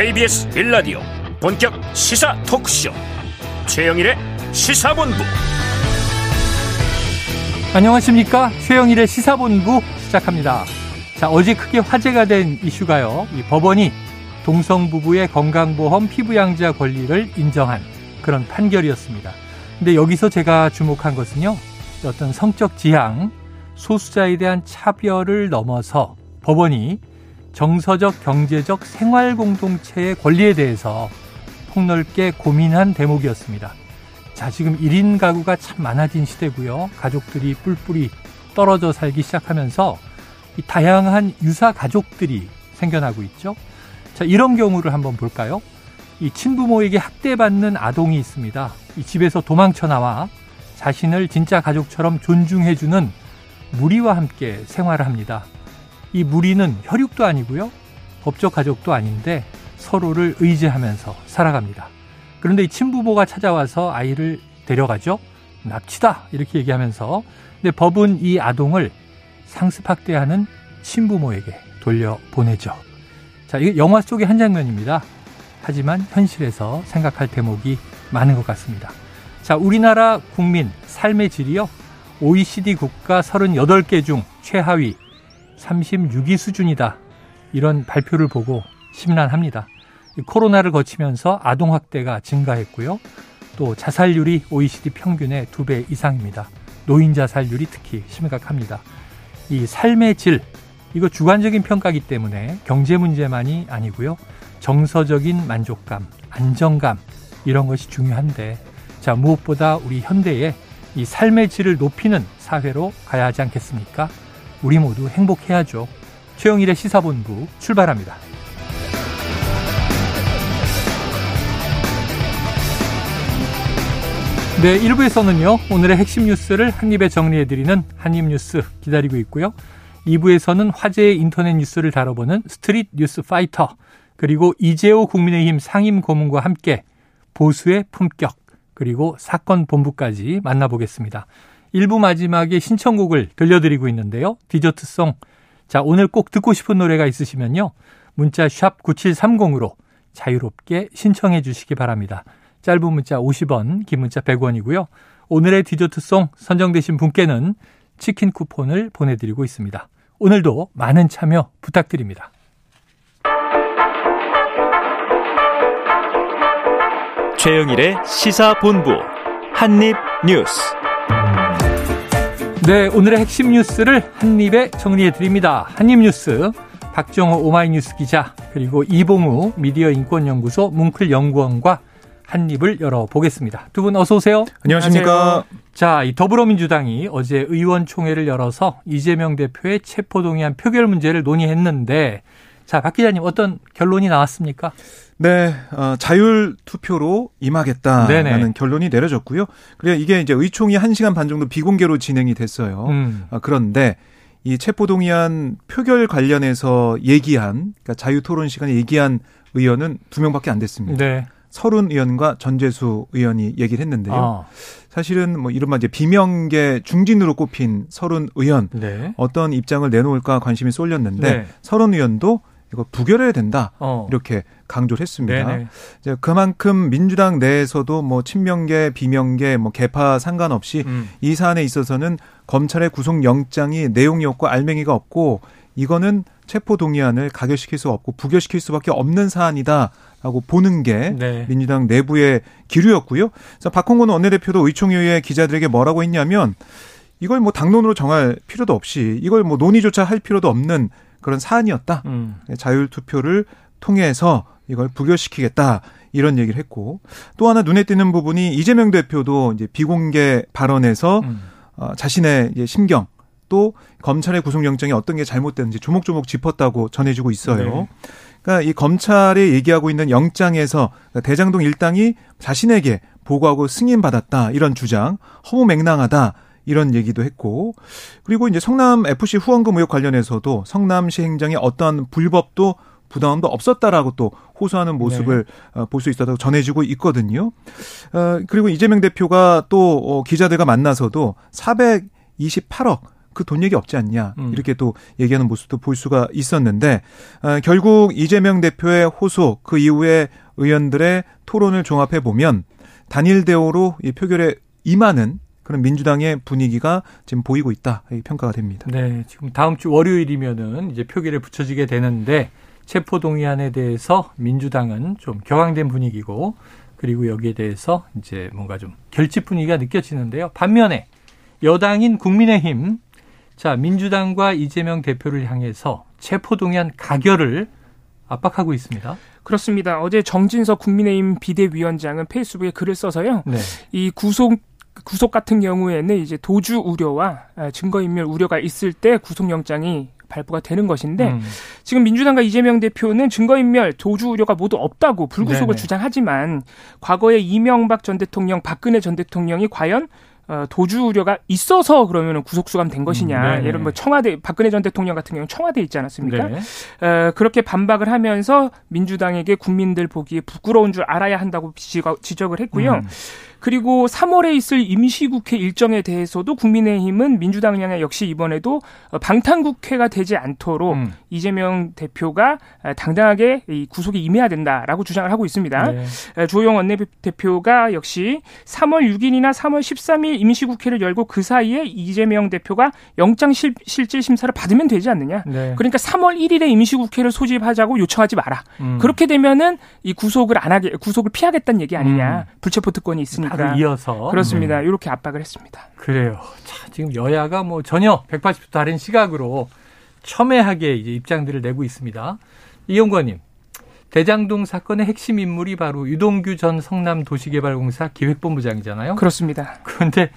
KBS 빌라디오 본격 시사 토크쇼. 최영일의 시사본부. 안녕하십니까? 최영일의 시사본부 시작합니다. 자 어제 크게 화제가 된 이슈가요. 이 법원이 동성부부의 건강보험 피부양자 권리를 인정한 그런 판결이었습니다. 근데 여기서 제가 주목한 것은요. 어떤 성적 지향 소수자에 대한 차별을 넘어서 법원이 정서적, 경제적 생활 공동체의 권리에 대해서 폭넓게 고민한 대목이었습니다. 자, 지금 1인 가구가 참 많아진 시대고요. 가족들이 뿔뿔이 떨어져 살기 시작하면서 이 다양한 유사 가족들이 생겨나고 있죠. 자, 이런 경우를 한번 볼까요? 이 친부모에게 학대받는 아동이 있습니다. 이 집에서 도망쳐 나와 자신을 진짜 가족처럼 존중해주는 무리와 함께 생활을 합니다. 이 무리는 혈육도 아니고요. 법적 가족도 아닌데 서로를 의지하면서 살아갑니다. 그런데 이 친부모가 찾아와서 아이를 데려가죠. 납치다 이렇게 얘기하면서 근데 법은 이 아동을 상습학대하는 친부모에게 돌려보내죠. 자, 이게 영화 속의 한 장면입니다. 하지만 현실에서 생각할 대목이 많은 것 같습니다. 자, 우리나라 국민 삶의 질이요. OECD 국가 38개 중 최하위 36위 수준이다. 이런 발표를 보고 심란합니다. 코로나를 거치면서 아동 학대가 증가했고요. 또 자살률이 OECD 평균의 두 배 이상입니다. 노인 자살률이 특히 심각합니다. 이 삶의 질, 이거 주관적인 평가기 때문에 경제 문제만이 아니고요. 정서적인 만족감, 안정감, 이런 것이 중요한데, 자, 무엇보다 우리 현대에 이 삶의 질을 높이는 사회로 가야 하지 않겠습니까? 우리 모두 행복해야죠. 최영일의 시사본부 출발합니다. 네, 1부에서는요, 오늘의 핵심 뉴스를 한입에 정리해드리는 한입뉴스 기다리고 있고요. 2부에서는 화제의 인터넷 뉴스를 다뤄보는 스트릿 뉴스 파이터, 그리고 이재호 국민의힘 상임 고문과 함께 보수의 품격, 그리고 사건 본부까지 만나보겠습니다. 1부 마지막에 신청곡을 들려드리고 있는데요. 디저트송. 자, 오늘 꼭 듣고 싶은 노래가 있으시면요. 문자 샵 9730으로 자유롭게 신청해 주시기 바랍니다. 짧은 문자 50원, 긴 문자 100원이고요. 오늘의 디저트송 선정되신 분께는 치킨 쿠폰을 보내드리고 있습니다. 오늘도 많은 참여 부탁드립니다. 최영일의 시사본부 한입뉴스 네, 오늘의 핵심 뉴스를 한입에 정리해 드립니다. 한입 뉴스 박정호 오마이뉴스 기자 그리고 이봉우 미디어 인권연구소 뭉클 연구원과 한입을 열어보겠습니다. 두 분 어서 오세요. 안녕하십니까. 자, 이 더불어민주당이 어제 의원총회를 열어서 이재명 대표의 체포동의안 표결 문제를 논의했는데 자, 박 기자님 어떤 결론이 나왔습니까? 네, 어, 자율 투표로 임하겠다라는 네네. 결론이 내려졌고요. 그래 이게 이제 의총이 1시간 반 정도 비공개로 진행이 됐어요. 음. 어, 그런데 이 체포동의안 표결 관련해서 얘기한 그러니까 자유 토론 시간에 얘기한 의원은 두 명밖에 안 됐습니다. 네. 서른 의원과 전재수 의원이 얘기를 했는데요. 어. 사실은 뭐 이른바 이제 비명계 중진으로 꼽힌 서른 의원 네. 어떤 입장을 내놓을까 관심이 쏠렸는데 네. 서른 의원도 이거 부결해야 된다. 어. 이렇게 강조를 했습니다. 네네. 이제 그만큼 민주당 내에서도 뭐 친명계, 비명계, 뭐 개파 상관없이 음. 이 사안에 있어서는 검찰의 구속 영장이 내용이 없고 알맹이가 없고 이거는 체포 동의안을 가결시킬 수 없고 부결시킬 수밖에 없는 사안이다라고 보는 게 네. 민주당 내부의 기류였고요. 그래서 박홍근 원내대표도 의총위에 기자들에게 뭐라고 했냐면 이걸 뭐 당론으로 정할 필요도 없이 이걸 뭐 논의조차 할 필요도 없는 그런 사안이었다. 음. 자율 투표를 통해서 이걸 부결시키겠다. 이런 얘기를 했고 또 하나 눈에 띄는 부분이 이재명 대표도 이제 비공개 발언에서 음. 어, 자신의 이제 심경 또 검찰의 구속영장이 어떤 게 잘못됐는지 조목조목 짚었다고 전해지고 있어요. 네. 그러니까 이 검찰이 얘기하고 있는 영장에서 대장동 일당이 자신에게 보고하고 승인받았다 이런 주장 허무 맹랑하다 이런 얘기도 했고 그리고 이제 성남 FC 후원금 의혹 관련해서도 성남시 행정에 어떠한 불법도 부담도 없었다라고 또 호소하는 모습을 네. 어, 볼수 있었다고 전해지고 있거든요. 어, 그리고 이재명 대표가 또 어, 기자들과 만나서도 428억 그 돈 얘기 없지 않냐 음. 이렇게 또 얘기하는 모습도 볼 수가 있었는데 어, 결국 이재명 대표의 호소 그 이후에 의원들의 토론을 종합해 보면 단일 대오로 이 표결에 임하는 그런 민주당의 분위기가 지금 보이고 있다 평가가 됩니다. 네, 지금 다음 주 월요일이면은 이제 표결에 붙여지게 되는데 체포 동의안에 대해서 민주당은 좀 격앙된 분위기고 그리고 여기에 대해서 이제 뭔가 좀 결집 분위기가 느껴지는데요. 반면에 여당인 국민의힘 자 민주당과 이재명 대표를 향해서 체포 동의안 가결을 압박하고 있습니다. 그렇습니다. 어제 정진석 국민의힘 비대위원장은 페이스북에 글을 써서요. 네. 이 구속 구속 같은 경우에는 이제 도주 우려와 아, 증거인멸 우려가 있을 때 구속영장이 발부가 되는 것인데 음. 지금 민주당과 이재명 대표는 증거인멸, 도주 우려가 모두 없다고 불구속을 네네. 주장하지만 과거에 이명박 전 대통령, 박근혜 전 대통령이 과연 어, 도주 우려가 있어서 그러면 구속 수감된 것이냐. 음, 예를 뭐 청와대 박근혜 전 대통령 같은 경우 는 청와대에 있지 않았습니까? 네. 어, 그렇게 반박을 하면서 민주당에게 국민들 보기에 부끄러운 줄 알아야 한다고 지적 을 했고요. 음. 그리고 3월에 있을 임시국회 일정에 대해서도 국민의힘은 민주당 향해 역시 이번에도 방탄국회가 되지 않도록 음. 이재명 대표가 당당하게 구속에 임해야 된다라고 주장을 하고 있습니다. 네. 조영 원내대표가 역시 3월 6일이나 3월 13일 임시국회를 열고 그 사이에 이재명 대표가 영장 실 질 심사를 받으면 되지 않느냐. 네. 그러니까 3월 1일에 임시국회를 소집하자고 요청하지 마라. 음. 그렇게 되면은 이 구속을 안 하게 구속을 피하겠다는 얘기 아니냐. 음. 불체포 특권이 있으니까. 바로 이어서 그렇습니다. 네. 이렇게 압박을 했습니다. 그래요. 자, 지금 여야가 뭐 전혀 180도 다른 시각으로 첨예하게 이제 입장들을 내고 있습니다. 이용관님, 대장동 사건의 핵심 인물이 바로 유동규 전 성남도시개발공사 기획본부장이잖아요. 그렇습니다. 그런데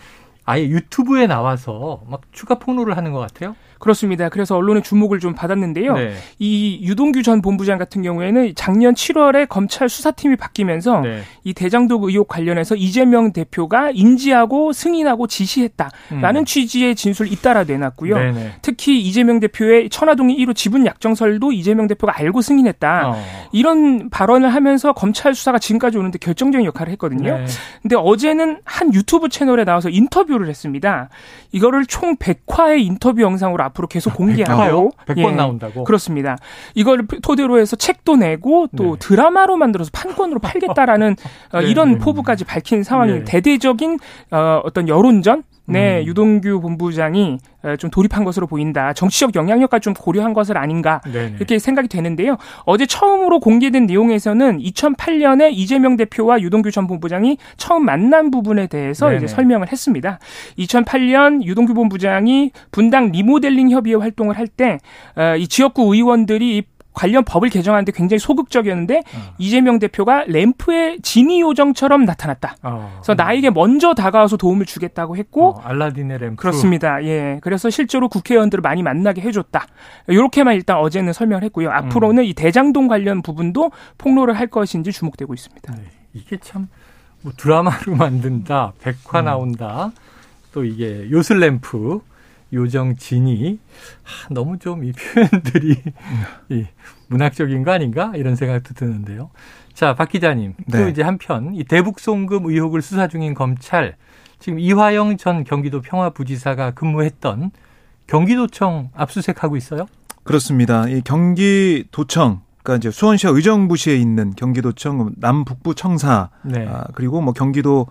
아예 유튜브에 나와서 막 추가 폭로를 하는 것 같아요. 그렇습니다. 그래서 언론의 주목을 좀 받았는데요. 네. 이 유동규 전 본부장 같은 경우에는 작년 7월에 검찰 수사팀이 바뀌면서 네. 이 대장동 의혹 관련해서 이재명 대표가 인지하고 승인하고 지시했다라는 음. 취지의 진술을 잇따라 내놨고요. 네네. 네. 특히 이재명 대표의 천화동의 1호 지분 약정설도 이재명 대표가 알고 승인했다. 어. 이런 발언을 하면서 검찰 수사가 지금까지 오는데 결정적인 역할을 했거든요. 네. 근데 어제는 한 유튜브 채널에 나와서 인터뷰를 했습니다. 이거를 총 100화의 인터뷰 영상으로 앞으로 계속 공개하고 100번 예, 나온다고. 그렇습니다. 이걸 토대로 해서 책도 내고 또 네. 드라마로 만들어서 판권으로 팔겠다라는 어, 네, 이런 네. 포부까지 밝힌 상황이 네. 대대적인 어, 어떤 여론전 네, 음. 유동규 본부장이 어, 좀 돌입한 것으로 보인다. 정치적 영향력까지 좀 고려한 것은 아닌가 네네. 이렇게 생각이 되는데요. 어제 처음으로 공개된 내용에서는 2008년에 이재명 대표와 유동규 전 본부장이 처음 만난 부분에 대해서 네네. 이제 설명을 했습니다. 2008년 유동규 본부장이 분당 리모델링 협의회 활동을 할 때이 어, 지역구 의원들이 관련 법을 개정하는데 굉장히 소극적이었는데 어. 이재명 대표가 램프의 진위 요정처럼 나타났다. 어. 그래서 나에게 먼저 다가와서 도움을 주겠다고 했고 어, 알라딘의 램프 그렇습니다. 예, 그래서 실제로 국회의원들을 많이 만나게 해줬다. 이렇게만 일단 어제는 설명을 했고요. 앞으로는 음. 이 대장동 관련 부분도 폭로를 할 것인지 주목되고 있습니다. 네, 이게 참 뭐 드라마로 만든다, 백화 음. 나온다, 또 이게 요술 램프 요정진이 너무 좀 이 표현들이 이 문학적인 거 아닌가 이런 생각도 드는데요. 자, 박 기자님. 네. 또 이제 한편 이 대북 송금 의혹을 수사 중인 검찰 지금 이화영 전 경기도 평화부지사가 근무했던 경기도청 압수수색하고 있어요? 그렇습니다. 이 경기도청 그러니까 이제 수원시와 의정부시에 있는 경기도청 남북부 청사 네. 아, 그리고 뭐 경기도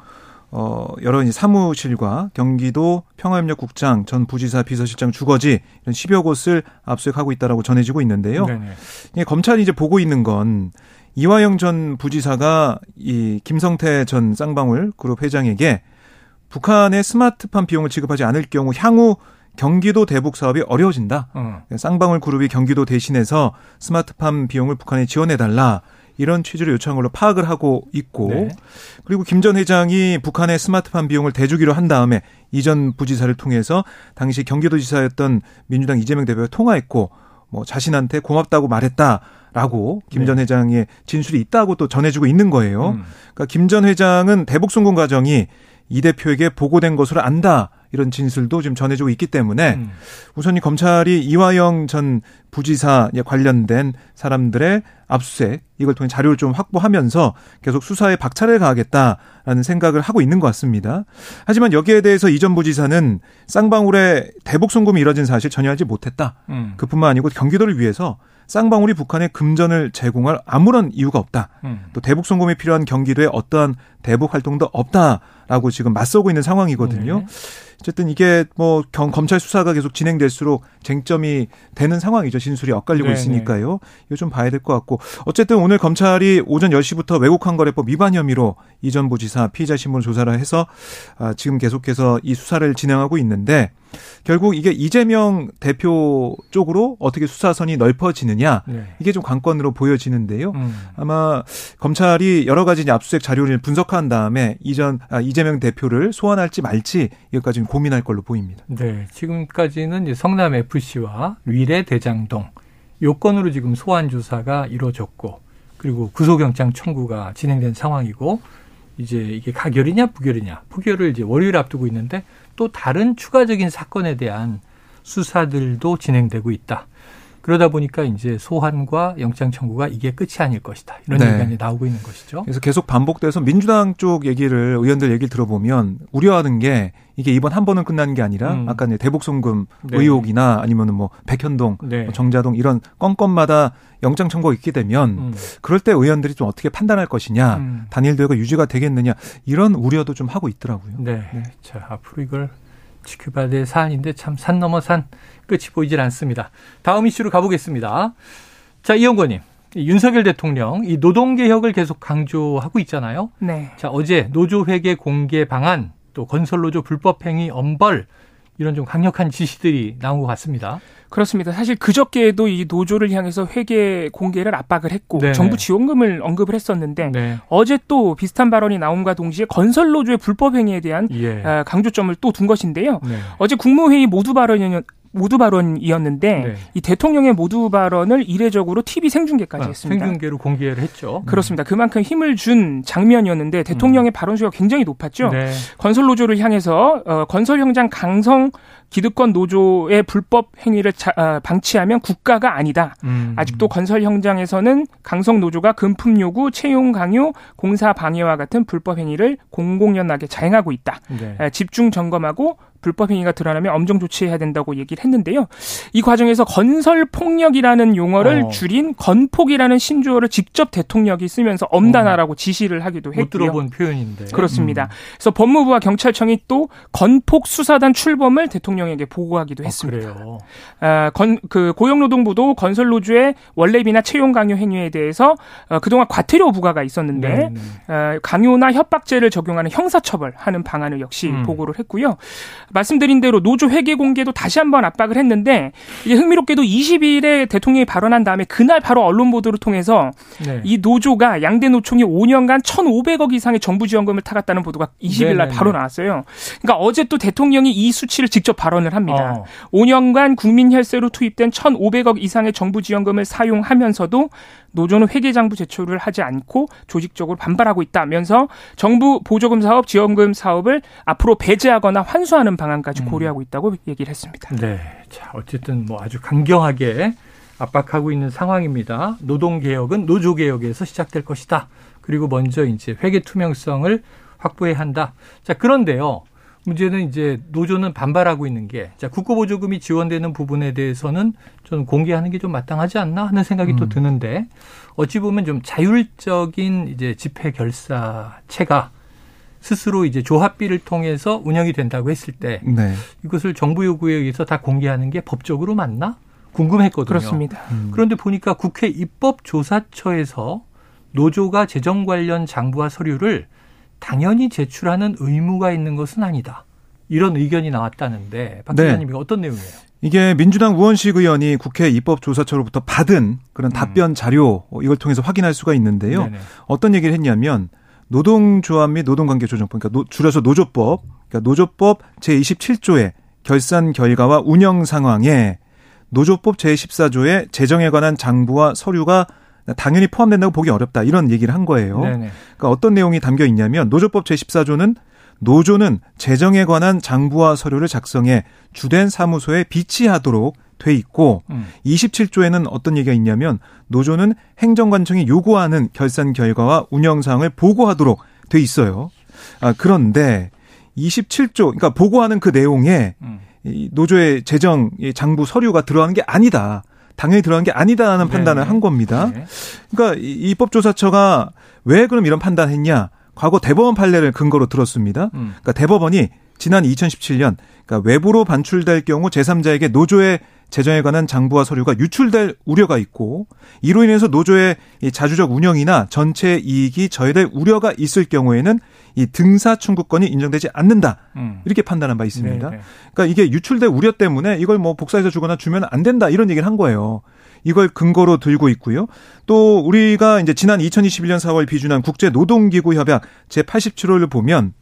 어, 여러 사무실과 경기도 평화협력 국장 전 부지사 비서실장 주거지 이런 10여 곳을 압수하고 있다라고 전해지고 있는데요. 네 검찰이 이제 보고 있는 건 이화영 전 부지사가 이 김성태 전 쌍방울 그룹 회장에게 북한의 스마트팜 비용을 지급하지 않을 경우 향후 경기도 대북 사업이 어려워진다. 어. 쌍방울 그룹이 경기도 대신해서 스마트팜 비용을 북한에 지원해 달라. 이런 취지로 요청한 걸로 파악을 하고 있고 네. 그리고 김 전 회장이 북한의 스마트팜 비용을 대주기로 한 다음에 이전 부지사를 통해서 당시 경기도지사였던 민주당 이재명 대표가 통화했고 뭐 자신한테 고맙다고 말했다라고 김전 네. 회장의 진술이 있다고 또 전해주고 있는 거예요. 음. 그러니까 김 전 회장은 대북 송금 과정이 이 대표에게 보고된 것으로 안다. 이런 진술도 지금 전해지고 있기 때문에 음. 우선 이 검찰이 이화영 전 부지사 관련된 사람들의 압수수색 이걸 통해 자료를 좀 확보하면서 계속 수사에 박차를 가하겠다. 라는 생각을 하고 있는 것 같습니다. 하지만 여기에 대해서 이전 부지사는 쌍방울의 대북 송금이 이뤄진 사실 전혀 알지 못했다. 음. 그뿐만 아니고 경기도를 위해서 쌍방울이 북한에 금전을 제공할 아무런 이유가 없다. 음. 또 대북 송금이 필요한 경기도에 어떠한 대북 활동도 없다 라고 지금 맞서고 있는 상황이거든요. 네. 어쨌든 이게 뭐 경, 검찰 수사가 계속 진행될수록 쟁점이 되는 상황이죠. 진술이 엇갈리고 네네. 있으니까요. 이거 좀 봐야 될 것 같고 어쨌든 오늘 검찰이 오전 10시부터 외국환 거래법 위반 혐의로 이전 부지사 피의자 신문 조사를 해서 아, 지금 계속해서 이 수사를 진행하고 있는데 결국 이게 이재명 대표 쪽으로 어떻게 수사선이 넓어지느냐 네. 이게 좀 관건으로 보여지는데요. 음. 아마 검찰이 여러 가지 압수수색 자료를 분석한 다음에 이전 아, 이재 명 대표를 소환할지 말지 이것까지 고민할 걸로 보입니다. 네, 지금까지는 성남 FC와 위례 대장동 요건으로 지금 소환 조사가 이루어졌고 그리고 구속영장 청구가 진행된 상황이고 이제 이게 가결이냐 부결이냐 부결을 이제 월요일 앞두고 있는데 또 다른 추가적인 사건에 대한 수사들도 진행되고 있다. 그러다 보니까 이제 소환과 영장 청구가 이게 끝이 아닐 것이다. 이런 네. 얘기가 나오고 있는 것이죠. 그래서 계속 반복돼서 민주당 쪽 얘기를 의원들 얘기를 들어보면 우려하는 게 이게 이번 한 번은 끝나는 게 아니라 음. 아까 대북 송금 네. 의혹이나 아니면은 뭐 백현동, 네. 뭐 정자동 이런 건건마다 영장 청구가 있게 되면 음. 그럴 때 의원들이 좀 어떻게 판단할 것이냐, 음. 단일 대우가 유지가 되겠느냐 이런 우려도 좀 하고 있더라고요. 네. 네. 자 앞으로 이걸 지켜봐야 될 사안인데 참 산 넘어 산 끝이 보이질 않습니다. 다음 이슈로 가보겠습니다. 자, 이영권님. 윤석열 대통령 이 노동 개혁을 계속 강조하고 있잖아요. 네. 자, 어제 노조 회계 공개 방안 또 건설 노조 불법 행위 엄벌 이런 좀 강력한 지시들이 나온 것 같습니다. 그렇습니다. 사실 그저께에도 이 노조를 향해서 회계 공개를 압박을 했고 네 정부 지원금을 언급을 했었는데 네. 어제 또 비슷한 발언이 나온과 동시에 건설 노조의 불법 행위에 대한 예. 아, 강조점을 또 둔 것인데요. 네. 어제 국무회의 모두 발언이 모두 발언이었는데 네. 이 대통령의 모두 발언을 이례적으로 TV 생중계까지 아, 했습니다. 생중계로 공개를 했죠. 그렇습니다. 그만큼 힘을 준 장면이었는데 대통령의 음. 발언 수가 굉장히 높았죠. 네. 건설 노조를 향해서 어, 건설 현장 강성 기득권 노조의 불법 행위를 자, 어, 방치하면 국가가 아니다. 음. 아직도 건설 현장에서는 강성 노조가 금품 요구, 채용 강요, 공사 방해와 같은 불법 행위를 공공연하게 자행하고 있다. 네. 에, 집중 점검하고 불법 행위가 드러나면 엄정 조치해야 된다고 얘기를 했는데요. 이 과정에서 건설 폭력이라는 용어를 어. 줄인 건폭이라는 신조어를 직접 대통령이 쓰면서 엄단하라고 어. 지시를 하기도 했고요. 못 들어본 표현인데. 그렇습니다. 음. 그래서 법무부와 경찰청이 또 건폭 수사단 출범을 대통령에게 보고하기도 아, 했습니다. 아, 그래요. 아, 건, 그 고용노동부도 건설 노조의 원래비나 채용 강요 행위에 대해서 어, 그동안 과태료 부과가 있었는데 네, 네. 어, 강요나 협박죄를 적용하는 형사처벌하는 방안을 역시 음. 보고를 했고요. 말씀드린 대로 노조 회계 공개도 다시 한번 압박을 했는데 이게 흥미롭게도 20일에 대통령이 발언한 다음에 그날 바로 언론 보도를 통해서 네. 이 노조가 양대 노총이 5년간 1,500억 이상의 정부 지원금을 타갔다는 보도가 20일 날 바로 나왔어요. 그러니까 어제 또 대통령이 이 수치를 직접 발언을 합니다. 어. 5년간 국민 혈세로 투입된 1,500억 이상의 정부 지원금을 사용하면서도 노조는 회계장부 제출을 하지 않고 조직적으로 반발하고 있다면서 정부 보조금 사업, 지원금 사업을 앞으로 배제하거나 환수하는 방안까지 음. 고려하고 있다고 얘기를 했습니다. 네. 자, 어쨌든 뭐 아주 강경하게 압박하고 있는 상황입니다. 노동 개혁은 노조 개혁에서 시작될 것이다. 그리고 먼저 이제 회계 투명성을 확보해야 한다. 자, 그런데요. 문제는 이제 노조는 반발하고 있는 게, 자, 국고보조금이 지원되는 부분에 대해서는 저는 공개하는 게 좀 마땅하지 않나 하는 생각이 음. 또 드는데, 어찌 보면 좀 자율적인 이제 집회 결사체가 스스로 이제 조합비를 통해서 운영이 된다고 했을 때, 네. 이것을 정부 요구에 의해서 다 공개하는 게 법적으로 맞나? 궁금했거든요. 그렇습니다. 음. 그런데 보니까 국회 입법조사처에서 노조가 재정 관련 장부와 서류를 당연히 제출하는 의무가 있는 것은 아니다. 이런 의견이 나왔다는데 박 기자님 네. 어떤 내용이에요? 이게 민주당 우원식 의원이 국회 입법조사처로부터 받은 그런 음. 답변 자료 이걸 통해서 확인할 수가 있는데요. 네네. 어떤 얘기를 했냐면 노동조합 및 노동관계조정법, 그러니까 노, 줄여서 노조법, 그러니까 노조법 제27조의 결산 결과와 운영 상황에 노조법 제14조의 재정에 관한 장부와 서류가 당연히 포함된다고 보기 어렵다 이런 얘기를 한 거예요. 네네. 그러니까 어떤 내용이 담겨 있냐면 노조법 제14조는 노조는 재정에 관한 장부와 서류를 작성해 주된 사무소에 비치하도록 돼 있고 음. 27조에는 어떤 얘기가 있냐면 노조는 행정관청이 요구하는 결산 결과와 운영 사항을 보고하도록 돼 있어요. 아, 그런데 27조, 그러니까 보고하는 그 내용에 음. 이 노조의 재정 장부 서류가 들어가는 게 아니다. 당연히 들어간 게 아니다라는 네. 판단을 한 겁니다. 네. 그러니까 입법조사처가 왜 그럼 이런 판단했냐? 과거 대법원 판례를 근거로 들었습니다. 음. 그러니까 대법원이 지난 2017년 그러니까 외부로 반출될 경우 제3자에게 노조의 재정에 관한 장부와 서류가 유출될 우려가 있고 이로 인해서 노조의 자주적 운영이나 전체 이익이 저해될 우려가 있을 경우에는 이 등사 청구권이 인정되지 않는다 음. 이렇게 판단한 바 있습니다. 네네. 네. 그러니까 이게 유출될 우려 때문에 이걸 뭐 복사해서 주거나 주면 안 된다 이런 얘기를 한 거예요. 이걸 근거로 들고 있고요. 또 우리가 이제 지난 2021년 4월 비준한 국제 노동기구 협약 제 87호를 보면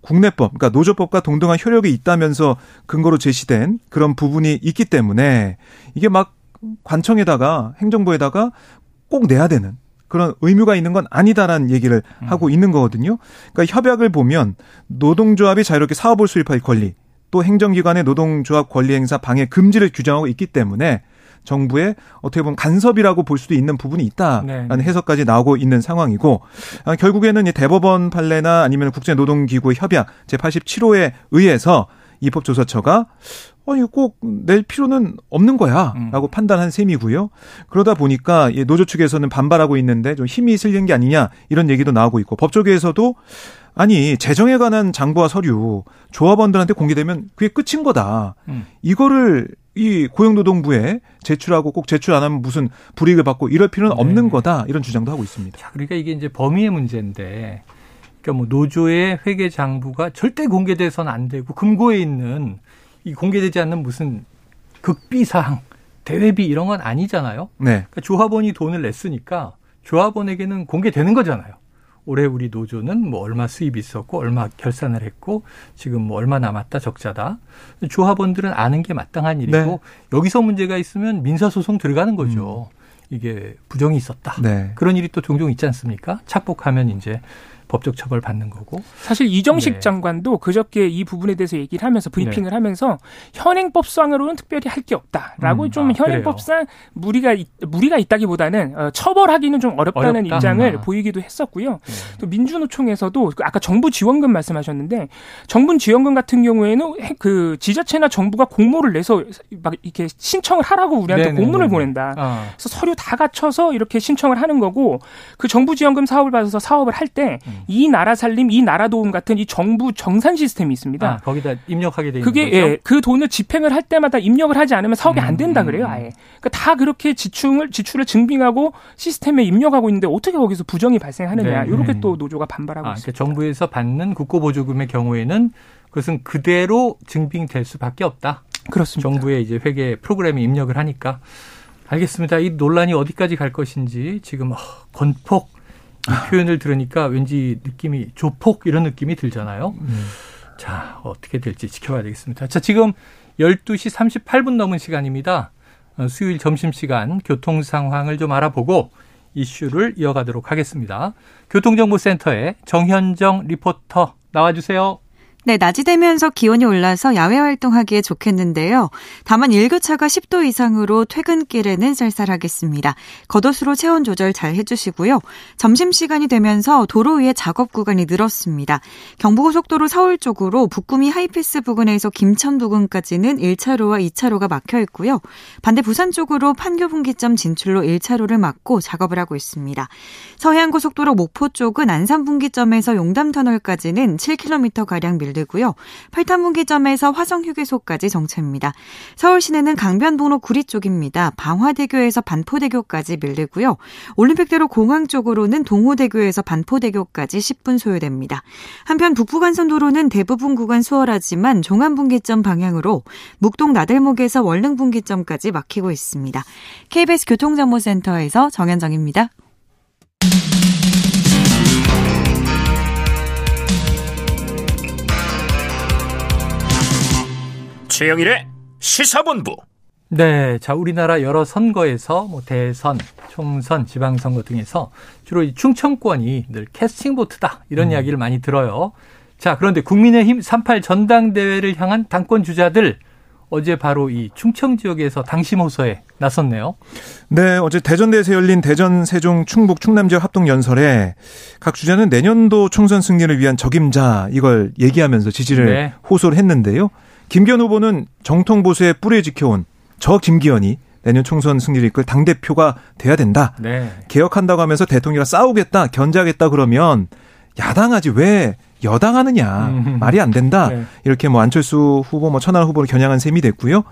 국내법, 그러니까 노조법과 동등한 효력이 있다면서 근거로 제시된 그런 부분이 있기 때문에 이게 막 관청에다가 행정부에다가 꼭 내야 되는 그런 의무가 있는 건 아니다라는 얘기를 음. 하고 있는 거거든요. 그러니까 협약을 보면 노동조합이 자유롭게 사업을 수립할 권리, 또 행정기관의 노동조합 권리 행사 방해 금지를 규정하고 있기 때문에 정부의 어떻게 보면 간섭이라고 볼 수도 있는 부분이 있다라는 네. 해석까지 나오고 있는 상황이고 아, 결국에는 이 대법원 판례나 아니면 국제노동기구 협약 제87호에 의해서 입법조사처가 어, 이거 꼭 낼 필요는 없는 거야. 음. 라고 음. 판단한 셈이고요. 그러다 보니까 노조 측에서는 반발하고 있는데 좀 힘이 실린 게 아니냐 이런 얘기도 나오고 있고 법조계에서도 아니 재정에 관한 장부와 서류 조합원들한테 공개되면 그게 끝인 거다. 음. 이거를 이 고용노동부에 제출하고 꼭 제출 안 하면 무슨 불이익을 받고 이럴 필요는 네. 없는 거다 이런 주장도 하고 있습니다. 자, 그러니까 이게 이제 범위의 문제인데, 그러니까 뭐 노조의 회계 장부가 절대 공개돼서는 안 되고 금고에 있는 이 공개되지 않는 무슨 극비 사항, 대외비 이런 건 아니잖아요. 네. 그러니까 조합원이 돈을 냈으니까 조합원에게는 공개되는 거잖아요. 올해 우리 노조는 뭐 얼마 수입이 있었고 얼마 결산을 했고 지금 뭐 얼마 남았다 적자다. 조합원들은 아는 게 마땅한 일이고 네. 여기서 문제가 있으면 민사 소송 들어가는 거죠. 음. 이게 부정이 있었다. 네. 그런 일이 또 종종 있지 않습니까? 착복하면 이제 법적 처벌 받는 거고. 사실 이정식 네. 장관도 그저께 이 부분에 대해서 얘기를 하면서 브리핑을 네. 하면서 현행법상으로는 특별히 할 게 없다라고 음, 좀 아, 현행법상 무리가 있, 무리가 있다기보다는 어, 처벌하기는 좀 어렵다는 어렵다. 입장을 아. 보이기도 했었고요. 네. 또 민주노총에서도 그 아까 정부 지원금 말씀하셨는데 정부 지원금 같은 경우에는 그 지자체나 정부가 공모를 내서 막 이렇게 신청을 하라고 우리한테 네네네네. 공문을 보낸다. 아. 그래서 서류 다 갖춰서 이렇게 신청을 하는 거고 그 정부 지원금 사업을 받아서 사업을 할때 음. 이 나라 살림, 이 나라 도움 같은 이 정부 정산 시스템이 있습니다. 아, 거기다 입력하게 돼 있는 그게 거죠? 예, 그 돈을 집행을 할 때마다 입력을 하지 않으면 사업이 음, 안 된다 음, 그래요, 음. 아예. 그러니까 다 그렇게 지출을 지출을 증빙하고 시스템에 입력하고 있는데 어떻게 거기서 부정이 발생하느냐. 네. 이렇게 또 노조가 반발하고 아, 그러니까 있습니다. 정부에서 받는 국고 보조금의 경우에는 그것은 그대로 증빙될 수밖에 없다. 그렇습니다. 정부의 이제 회계 프로그램에 입력을 하니까 알겠습니다. 이 논란이 어디까지 갈 것인지 지금 어, 건폭 이 표현을 들으니까 왠지 느낌이 조폭 이런 느낌이 들잖아요. 음. 자, 어떻게 될지 지켜봐야 되겠습니다. 자, 지금 12시 38분 넘은 시간입니다. 어, 수요일 점심시간 교통 상황을 좀 알아보고 이슈를 이어가도록 하겠습니다. 교통정보센터의 정현정 리포터 나와주세요. 네, 낮이 되면서 기온이 올라서 야외 활동하기에 좋겠는데요. 다만 일교차가 10도 이상으로 퇴근길에는 쌀쌀하겠습니다. 겉옷으로 체온 조절 잘 해주시고요. 점심시간이 되면서 도로 위에 작업 구간이 늘었습니다. 경부고속도로 서울 쪽으로 북구미 하이패스 부근에서 김천 부근까지는 1차로와 2차로가 막혀 있고요. 반대 부산 쪽으로 판교 분기점 진출로 1차로를 막고 작업을 하고 있습니다. 서해안고속도로 목포 쪽은 안산 분기점에서 용담터널까지는 7km가량 밀 되고요. 팔탄분기점에서 화성휴게소까지 정체입니다. 서울 시내는 강변북로 구리 쪽입니다. 방화대교에서 반포대교까지 밀리고요. 올림픽대로 공항 쪽으로는 동호대교에서 반포대교까지 10분 소요됩니다. 한편 북부간선도로는 대부분 구간 수월하지만 종안분기점 방향으로 묵동 나들목에서 월릉분기점까지 막히고 있습니다. KBS 교통정보센터에서 정현정입니다. 최영일의 시사본부. 네, 자 우리나라 여러 선거에서 뭐 대선, 총선, 지방선거 등에서 주로 이 충청권이 늘 캐스팅 보트다 이런 음. 이야기를 많이 들어요. 자 그런데 국민의힘 38 전당대회를 향한 당권 주자들 어제 바로 이 충청 지역에서 당심 호소에 나섰네요. 네, 어제 대전대에서 열린 대전, 세종, 충북, 충남 지역 합동 연설에 각 주자는 내년도 총선 승리를 위한 적임자 이걸 얘기하면서 지지를 네. 호소를 했는데요. 김기현 후보는 정통 보수의 뿌리에 지켜온 저 김기현이 내년 총선 승리를 이끌 당 대표가 돼야 된다. 네. 개혁한다고 하면서 대통령과 싸우겠다, 견제하겠다 그러면 야당하지 왜 여당하느냐 음. 말이 안 된다 네. 이렇게 뭐 안철수 후보 뭐 천안 후보를 겨냥한 셈이 됐고요.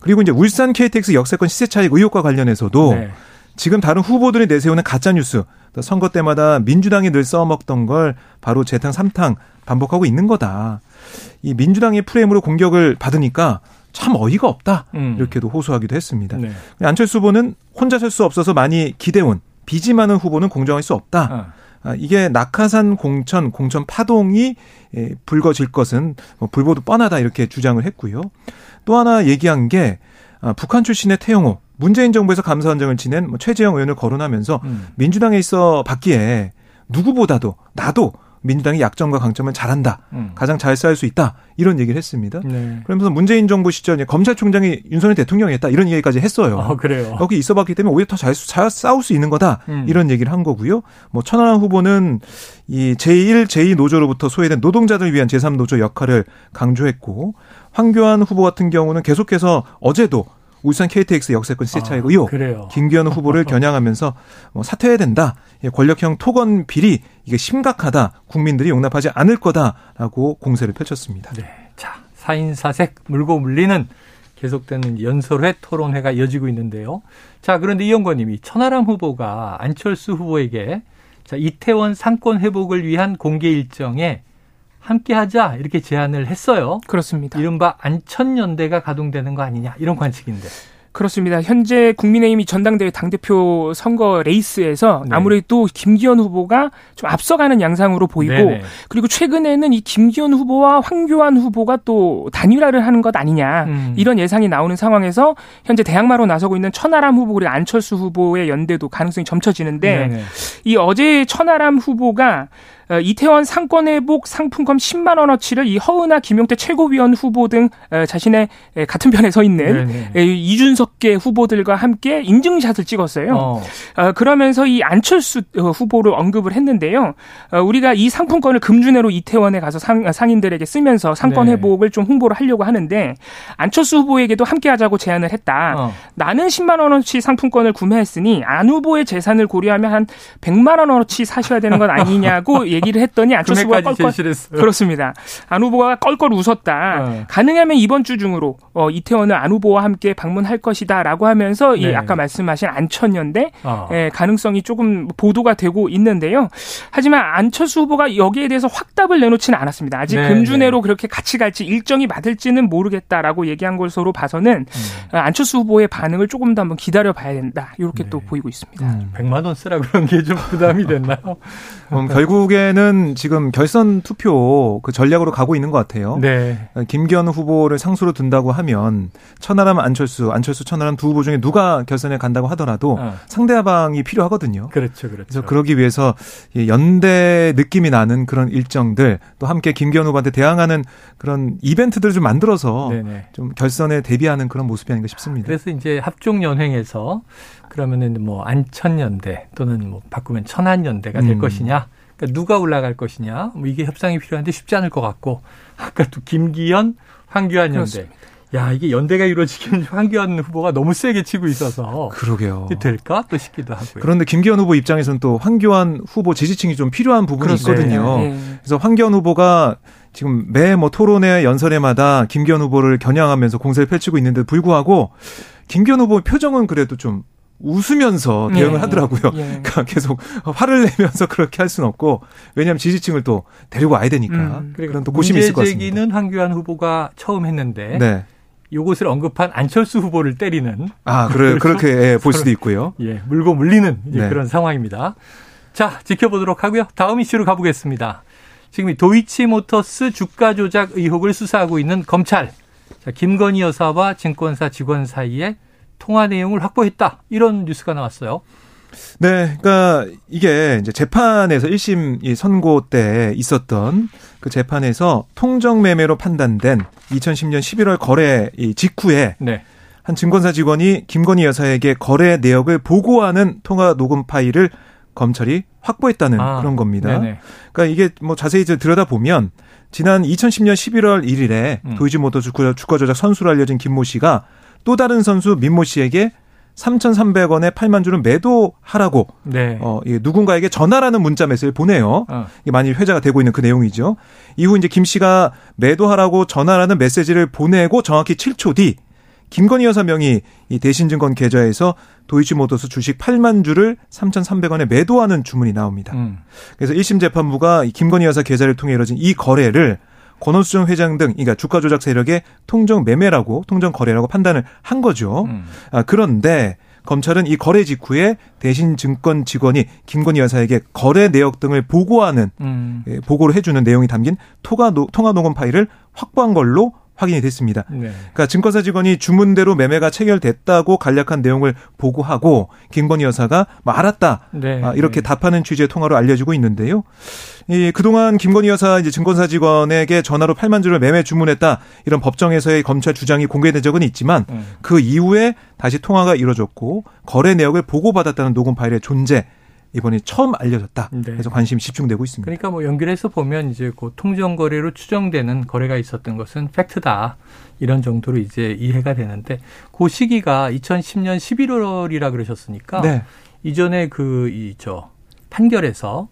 그리고 이제 울산 KTX 역세권 시세 차익 의혹과 관련해서도 네. 지금 다른 후보들이 내세우는 가짜 뉴스 선거 때마다 민주당이 늘 써먹던 걸 바로 재탕 삼탕 반복하고 있는 거다. 이 민주당의 프레임으로 공격을 받으니까 참 어이가 없다 음. 이렇게도 호소하기도 했습니다. 네. 안철수 후보는 혼자 설 수 없어서 많이 기대온 빚이 많은 후보는 공정할 수 없다. 어. 아, 이게 낙하산 공천, 공천 파동이 예, 불거질 것은 뭐 불보도 뻔하다 이렇게 주장을 했고요. 또 하나 얘기한 게 아, 북한 출신의 태영호 문재인 정부에서 감사원장을 지낸 뭐 최재형 의원을 거론하면서 음. 민주당에 있어 봤기에 누구보다도 나도 민주당이 약점과 강점을 잘한다. 음. 가장 잘 싸울 수 있다. 이런 얘기를 했습니다. 네. 그러면서 문재인 정부 시절 검찰총장이 윤석열 대통령이 했다. 이런 얘기까지 했어요. 아, 그래요. 여기 있어 봤기 때문에 오히려 더잘 잘 싸울 수 있는 거다. 음. 이런 얘기를 한 거고요. 뭐 천하람 후보는 이 제1, 제2 노조로부터 소외된 노동자들 위한 제3노조 역할을 강조했고 황교안 후보 같은 경우는 계속해서 어제도 울산 KTX 역세권 시세 차익 아, 아, 김기현 후보를 겨냥하면서 뭐 사퇴해야 된다. 권력형 토건 비리 이게 심각하다. 국민들이 용납하지 않을 거다라고 공세를 펼쳤습니다. 네. 자, 사인사색 물고 물리는 계속되는 연설회 토론회가 이어지고 있는데요. 자, 그런데 이영권님이 천하람 후보가 안철수 후보에게 자, 이태원 상권 회복을 위한 공개 일정에 함께 하자 이렇게 제안을 했어요. 그렇습니다. 이른바 안천연대가 가동되는 거 아니냐 이런 관측인데. 그렇습니다. 현재 국민의힘이 전당대회 당대표 선거 레이스에서 네. 아무래도 김기현 후보가 좀 앞서가는 양상으로 보이고 네네. 그리고 최근에는 이 김기현 후보와 황교안 후보가 또 단일화를 하는 것 아니냐 음. 이런 예상이 나오는 상황에서 현재 대항마로 나서고 있는 천하람 후보 그리고 안철수 후보의 연대도 가능성이 점쳐지는데 네네. 이 어제 천하람 후보가 어, 이태원 상권 회복 상품권 10만 원어치를 이 허은하 김용태 최고위원 후보 등 어, 자신의 같은 편에 서 있는 네네. 이준석계 후보들과 함께 인증샷을 찍었어요. 어. 어. 그러면서 이 안철수 후보를 언급을 했는데요. 우리가 이 상품권을 금주내로 이태원에 가서 상, 상인들에게 쓰면서 상권 네. 회복을 좀 홍보를 하려고 하는데 안철수 후보에게도 함께 하자고 제안을 했다. 어. 나는 10만 원어치 상품권을 구매했으니 안 후보의 재산을 고려하면 한 100만 원어치 사셔야 되는 건 아니냐고 얘기를 했더니 안철수 후보가 껄껄 제시했어요. 그렇습니다. 안 후보가 껄껄 웃었다. 어. 가능하면 이번 주 중으로 어, 이태원을 안 후보와 함께 방문할 것이다라고 하면서 네. 이 아까 말씀하신 안천연대 어. 예, 가능성이 조금 보도가 되고 있는데요. 하지만 안철수 후보가 여기에 대해서 확답을 내놓지는 않았습니다. 아직 네, 금주내로 네. 그렇게 같이 갈지 일정이 맞을지는 모르겠다라고 얘기한 것으로 봐서는 음. 안철수 후보의 반응을 조금 더 한번 기다려 봐야 된다. 이렇게 네. 또 보이고 있습니다. 음. 100만 원 쓰라 그런 게 좀 부담이 됐나요? 음, 결국에 이번에는 지금 결선 투표 그 전략으로 가고 있는 것 같아요. 네. 김기현 후보를 상수로 둔다고 하면 천하람 안철수, 안철수 천하람 두 후보 중에 누가 결선에 간다고 하더라도 어. 상대방이 필요하거든요. 그렇죠, 그렇죠. 그래서 그러기 위해서 연대 느낌이 나는 그런 일정들 또 함께 김기현 후보한테 대항하는 그런 이벤트들을 좀 만들어서 네네. 좀 결선에 대비하는 그런 모습이 아닌가 싶습니다. 그래서 이제 합종 연횡에서 그러면은 뭐 안천연대 또는 뭐 바꾸면 천안연대가 될 음. 것이냐 그러니까 누가 올라갈 것이냐, 뭐 이게 협상이 필요한데 쉽지 않을 것 같고 아까 또 김기현, 황교안 연대. 야 이게 연대가 이루어지기는 황교안 후보가 너무 세게 치고 있어서 그러게요. 될까 또 싶기도 하고요. 그런데 김기현 후보 입장에서는 또 황교안 후보 지지층이 좀 필요한 부분이 그렇죠. 있거든요. 네. 그래서 황교안 후보가 지금 매 뭐 토론회 연설회마다 김기현 후보를 겨냥하면서 공세를 펼치고 있는데 불구하고 김기현 후보 표정은 그래도 좀 웃으면서 대응을 예. 하더라고요. 예. 그러니까 계속 화를 내면서 그렇게 할 수는 없고 왜냐하면 지지층을 또 데리고 와야 되니까 음. 그런 또 고심이 있을 것 같습니다. 제기는 황교안 후보가 처음 했는데 네. 요것을 언급한 안철수 후보를 때리는 아 그래 그렇게 예, 볼 수도 있고요. 예 물고 물리는 네. 그런 상황입니다. 자 지켜보도록 하고요. 다음 이슈로 가보겠습니다. 지금 도이치모터스 주가 조작 의혹을 수사하고 있는 검찰. 자, 김건희 여사와 증권사 직원 사이에 통화 내용을 확보했다. 이런 뉴스가 나왔어요. 네, 그러니까 이게 이제 재판에서 1심 선고 때 있었던 그 재판에서 통정 매매로 판단된 2010년 11월 거래 직후에 네. 한 증권사 직원이 김건희 여사에게 거래 내역을 보고하는 통화 녹음 파일을 검찰이 확보했다는 아, 그런 겁니다. 네네. 그러니까 이게 뭐 자세히 들여다 보면 지난 2010년 11월 1일에 음. 도이치모터스 주가 조작 선수로 알려진 김모 씨가 또 다른 선수 민모 씨에게 3,300원에 8만 주는 매도하라고 네. 어, 예, 누군가에게 전화라는 문자 메시지를 보내요. 어. 이게 많이 회자가 되고 있는 그 내용이죠. 이후 이제 김 씨가 매도하라고 전화라는 메시지를 보내고 정확히 7초 뒤 김건희 여사 명의 이 대신증권 계좌에서 도이치모터스 주식 8만 주를 3,300원에 매도하는 주문이 나옵니다. 음. 그래서 1심 재판부가 김건희 여사 계좌를 통해 이뤄진 이 거래를 권오수정 회장 등 그러니까 주가 조작 세력의 통정 매매라고 통정 거래라고 판단을 한 거죠. 음. 아, 그런데 검찰은 이 거래 직후에 대신 증권 직원이 김건희 여사에게 거래 내역 등을 보고하는 음. 예, 보고를 해주는 내용이 담긴 통화 통화 녹음 파일을 확보한 걸로 확인이 됐습니다. 네. 그러니까 증권사 직원이 주문대로 매매가 체결됐다고 간략한 내용을 보고하고 김건희 여사가 뭐 알았다 네. 아, 이렇게 네. 답하는 취지의 통화로 알려지고 있는데요. 이 그동안 김건희 여사 이제 증권사 직원에게 전화로 8만 주를 매매 주문했다 이런 법정에서의 검찰 주장이 공개된 적은 있지만 음. 그 이후에 다시 통화가 이루어졌고 거래 내역을 보고받았다는 녹음 파일의 존재 이번에 처음 알려졌다. 네. 그래서 관심이 집중되고 있습니다. 그러니까 뭐 연결해서 보면 이제 그 통정 거래로 추정되는 거래가 있었던 것은 팩트다. 이런 정도로 이제 이해가 되는데 그 시기가 2010년 11월이라 그러셨으니까 네. 이전에 그 이 저 판결에서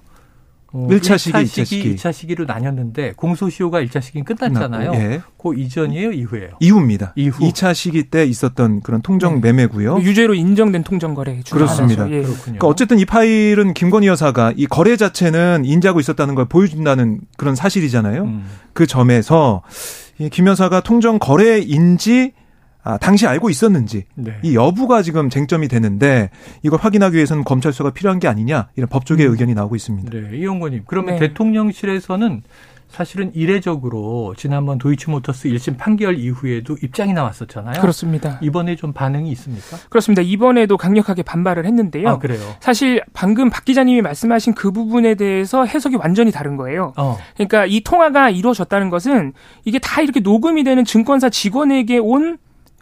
어, 1차 시기, 1차 시기, 2차 시기로 나뉘었는데 공소시효가 1차 시기는 끝났잖아요. 예. 그 이전이에요, 이후에요? 이후입니다. 이후. 2차 시기 때 있었던 그런 통정 네. 매매고요. 유죄로 인정된 통정 거래 그렇습니다. 예. 그러니까 어쨌든 이 파일은 김건희 여사가 이 거래 자체는 인지하고 있었다는 걸 보여준다는 그런 사실이잖아요. 음. 그 점에서 이김 여사가 통정 거래인지 아, 당시 알고 있었는지 네. 이 여부가 지금 쟁점이 되는데 이걸 확인하기 위해서는 검찰 수가 필요한 게 아니냐 이런 법조계 음. 의견이 나오고 있습니다. 네, 이용권님 그러면 네. 대통령실에서는 사실은 이례적으로 지난번 도이치모터스 1심 판결 이후에도 입장이 나왔었잖아요. 그렇습니다. 이번에 좀 반응이 있습니까? 그렇습니다. 이번에도 강력하게 반발을 했는데요. 아, 그래요? 사실 방금 박 기자님이 말씀하신 그 부분에 대해서 해석이 완전히 다른 거예요. 어. 그러니까 이 통화가 이루어졌다는 것은 이게 다 이렇게 녹음이 되는 증권사 직원에게 온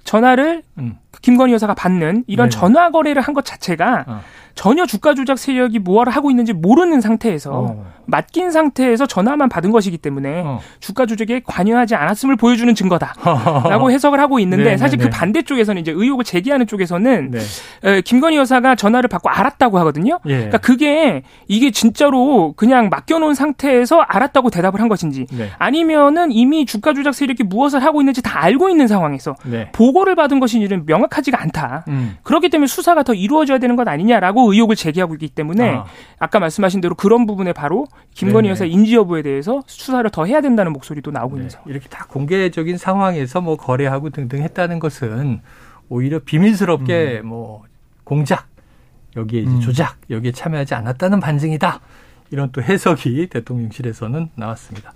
전화를 음. 김건희 여사가 받는 이런 네 전화 거래를 한 것 자체가 어. 전혀 주가 조작 세력이 뭐를 하고 있는지 모르는 상태에서 어. 맡긴 상태에서 전화만 받은 것이기 때문에 어. 주가 조작에 관여하지 않았음을 보여주는 증거다라고 해석을 하고 있는데 네, 네 사실 네, 그 반대 쪽에서는 이제 의혹을 제기하는 쪽에서는 네. 에, 김건희 여사가 전화를 받고 알았다고 하거든요. 예. 그러니까 그게 이게 진짜로 그냥 맡겨놓은 상태에서 알았다고 대답을 한 것인지 네. 아니면은 이미 주가 조작 세력이 무엇을 하고 있는지 다 알고 있는 상황에서 네. 보고를 받은 것인지는 명확하지가 않다. 음. 그렇기 때문에 수사가 더 이루어져야 되는 것 아니냐라고 의혹을 제기하고 있기 때문에 아. 까 말씀하신 대로 그런 부분에 바로 김건희 여사 인지 여부에 대해서 수사를 더 해야 된다는 목소리도 나오고 네. 있는 상황. 이렇게 다 공개적인 상황에서 뭐 거래하고 등등 했다는 것은 오히려 비밀스럽게 음. 뭐 공작 여기에 이제 음. 조작 여기에 참여하지 않았다는 반증이다. 이런 또 해석이 대통령실에서는 나왔습니다.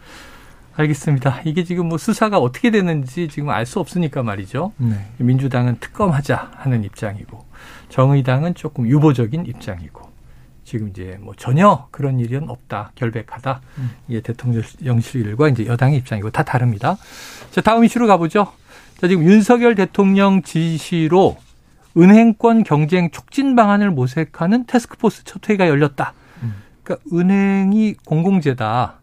알겠습니다. 이게 지금 뭐 수사가 어떻게 되는지 지금 알 수 없으니까 말이죠. 네. 민주당은 특검하자 하는 입장이고 정의당은 조금 유보적인 입장이고 지금 이제 뭐 전혀 그런 일은 없다 결백하다 음. 이게 대통령실 일과 이제 여당의 입장이고 다 다릅니다. 자 다음 이슈로 가보죠. 자 지금 윤석열 대통령 지시로 은행권 경쟁 촉진 방안을 모색하는 테스크포스 첫 회의가 열렸다. 음. 그러니까 은행이 공공재다.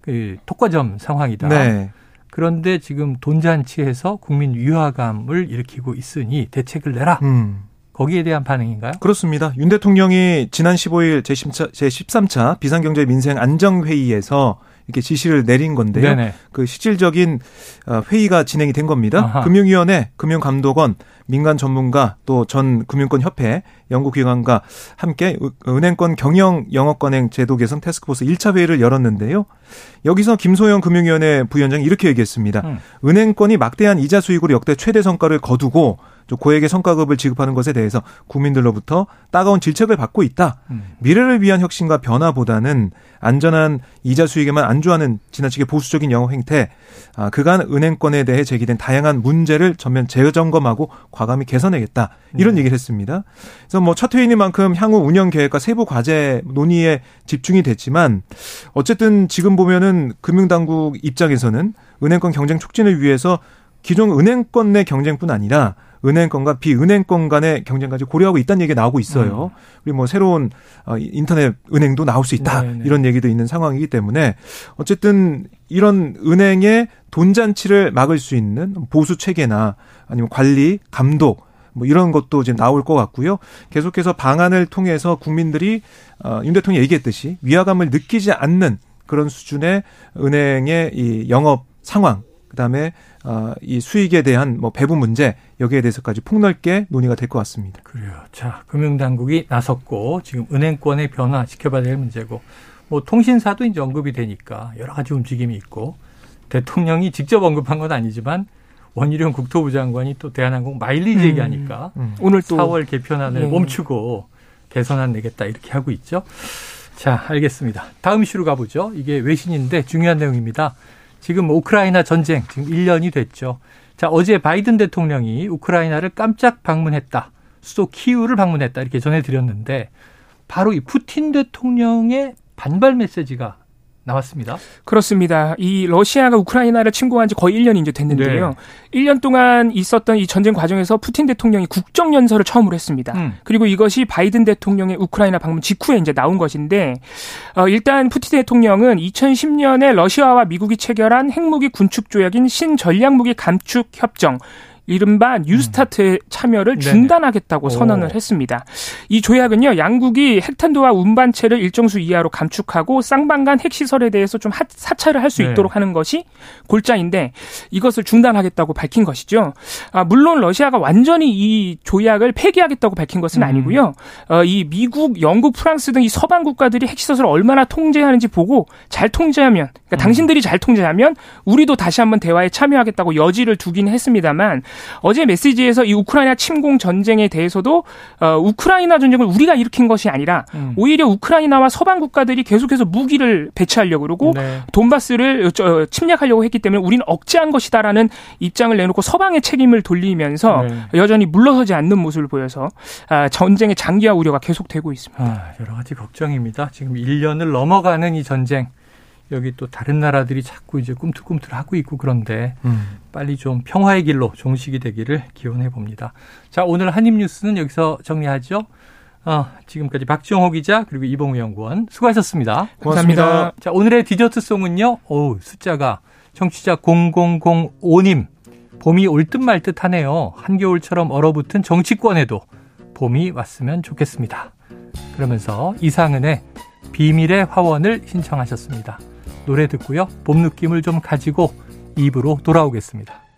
그 독과점 상황이다. 네. 그런데 지금 돈 잔치해서 국민 위화감을 일으키고 있으니 대책을 내라. 음. 거기에 대한 반응인가요? 그렇습니다. 윤 대통령이 지난 15일 제13차, 제13차 비상경제 민생 안정회의에서 이렇게 지시를 내린 건데요. 네네. 그 실질적인 어, 회의가 진행이 된 겁니다. 아하. 금융위원회, 금융감독원, 민간 전문가 또 전 금융권 협회 연구기관과 함께 은행권 경영 영업관행 제도 개선 테스크포스 1차 회의를 열었는데요. 여기서 김소영 금융위원회 부위원장이 이렇게 얘기했습니다. 음. 은행권이 막대한 이자 수익으로 역대 최대 성과를 거두고 고액의 성과급을 지급하는 것에 대해서 국민들로부터 따가운 질책을 받고 있다. 음. 미래를 위한 혁신과 변화보다는 안전한 이자 수익에만 안주하는 지나치게 보수적인 영업 행태, 아, 그간 은행권에 대해 제기된 다양한 문제를 전면 재점검하고 과감히 개선해야겠다. 이런 음. 얘기를 했습니다. 그래서 뭐첫 회의니만큼 향후 운영 계획과 세부 과제 논의에 집중이 됐지만 어쨌든 지금 보면은 금융당국 입장에서는 은행권 경쟁 촉진을 위해서 기존 은행권 내 경쟁뿐 아니라 은행권과 비은행권 간의 경쟁까지 고려하고 있다는 얘기가 나오고 있어요. 음. 그리고 뭐 새로운 어, 인터넷 은행도 나올 수 있다 네네. 네. 이런 얘기도 있는 상황이기 때문에 어쨌든 이런 은행의 돈 잔치를 막을 수 있는 보수 체계나 아니면 관리 감독 뭐 이런 것도 이제 나올 것 같고요. 계속해서 방안을 통해서 국민들이 어, 윤 대통령이 얘기했듯이 위화감을 느끼지 않는 그런 수준의 은행의 이 영업 상황 그다음에 어, 이 수익에 대한 뭐 배분 문제 여기에 대해서까지 폭넓게 논의가 될 것 같습니다. 그래요. 자, 금융당국이 나섰고 지금 은행권의 변화 지켜봐야 될 문제고 뭐 통신사도 이제 언급이 되니까 여러 가지 움직임이 있고 대통령이 직접 언급한 건 아니지만 원희룡 국토부 장관이 또 대한항공 마일리지 음, 얘기하니까 음. 오늘 또 4월 개편안을 예. 멈추고 개선안 내겠다 이렇게 하고 있죠. 자, 알겠습니다. 다음 이슈로 가보죠. 이게 외신인데 중요한 내용입니다. 지금 우크라이나 전쟁 지금 1년이 됐죠. 자, 어제 바이든 대통령이 우크라이나를 깜짝 방문했다. 수도 키우를 방문했다. 이렇게 전해드렸는데 바로 이 푸틴 대통령의 반발 메시지가 나왔습니다. 그렇습니다. 이 러시아가 우크라이나를 침공한 지 거의 1년이 이제 됐는데요. 네. 1년 동안 있었던 이 전쟁 과정에서 푸틴 대통령이 국정 연설을 처음으로 했습니다. 음. 그리고 이것이 바이든 대통령의 우크라이나 방문 직후에 이제 나온 것인데 어, 일단 푸틴 대통령은 2010년에 러시아와 미국이 체결한 핵무기 군축 조약인 신전략무기 감축 협정 이른바 뉴스타트의 음. 참여를 중단하겠다고 네네. 선언을 했습니다. 이 조약은요, 양국이 핵탄두와 운반체를 일정 수 이하로 감축하고 쌍방간 핵시설에 대해서 좀 사찰을 할수 네. 있도록 하는 것이 골자인데 이것을 중단하겠다고 밝힌 것이죠. 아, 물론 러시아가 완전히 이 조약을 폐기하겠다고 밝힌 것은 음. 아니고요. 어, 이 미국, 영국, 프랑스 등 이 서방 국가들이 핵시설을 얼마나 통제하는지 보고 잘 통제하면, 그러니까 음. 당신들이 잘 통제하면 우리도 다시 한번 대화에 참여하겠다고 여지를 두긴 했습니다만 어제 메시지에서 이 우크라이나 침공 전쟁에 대해서도 어, 우크라이나 전쟁을 우리가 일으킨 것이 아니라 음. 오히려 우크라이나와 서방 국가들이 계속해서 무기를 배치하려고 그러고 네. 돈바스를 침략하려고 했기 때문에 우리는 억제한 것이다라는 입장을 내놓고 서방의 책임을 돌리면서 네. 여전히 물러서지 않는 모습을 보여서 아, 전쟁의 장기화 우려가 계속되고 있습니다. 아, 여러 가지 걱정입니다. 지금 1년을 넘어가는 이 전쟁 여기 또 다른 나라들이 자꾸 이제 꿈틀꿈틀 하고 있고 그런데 음. 빨리 좀 평화의 길로 종식이 되기를 기원해 봅니다. 자, 오늘 한입 뉴스는 여기서 정리하죠. 어, 지금까지 박지홍호 기자 그리고 이봉우 연구원 수고하셨습니다. 고맙습니다. 감사합니다. 자, 오늘의 디저트 송은요. 오, 숫자가 청취자 0005님 봄이 올 듯 말 듯 하네요. 한겨울처럼 얼어붙은 정치권에도 봄이 왔으면 좋겠습니다. 그러면서 이상은의 비밀의 화원을 신청하셨습니다. 노래 듣고요. 봄 느낌을 좀 가지고 입으로 돌아오겠습니다.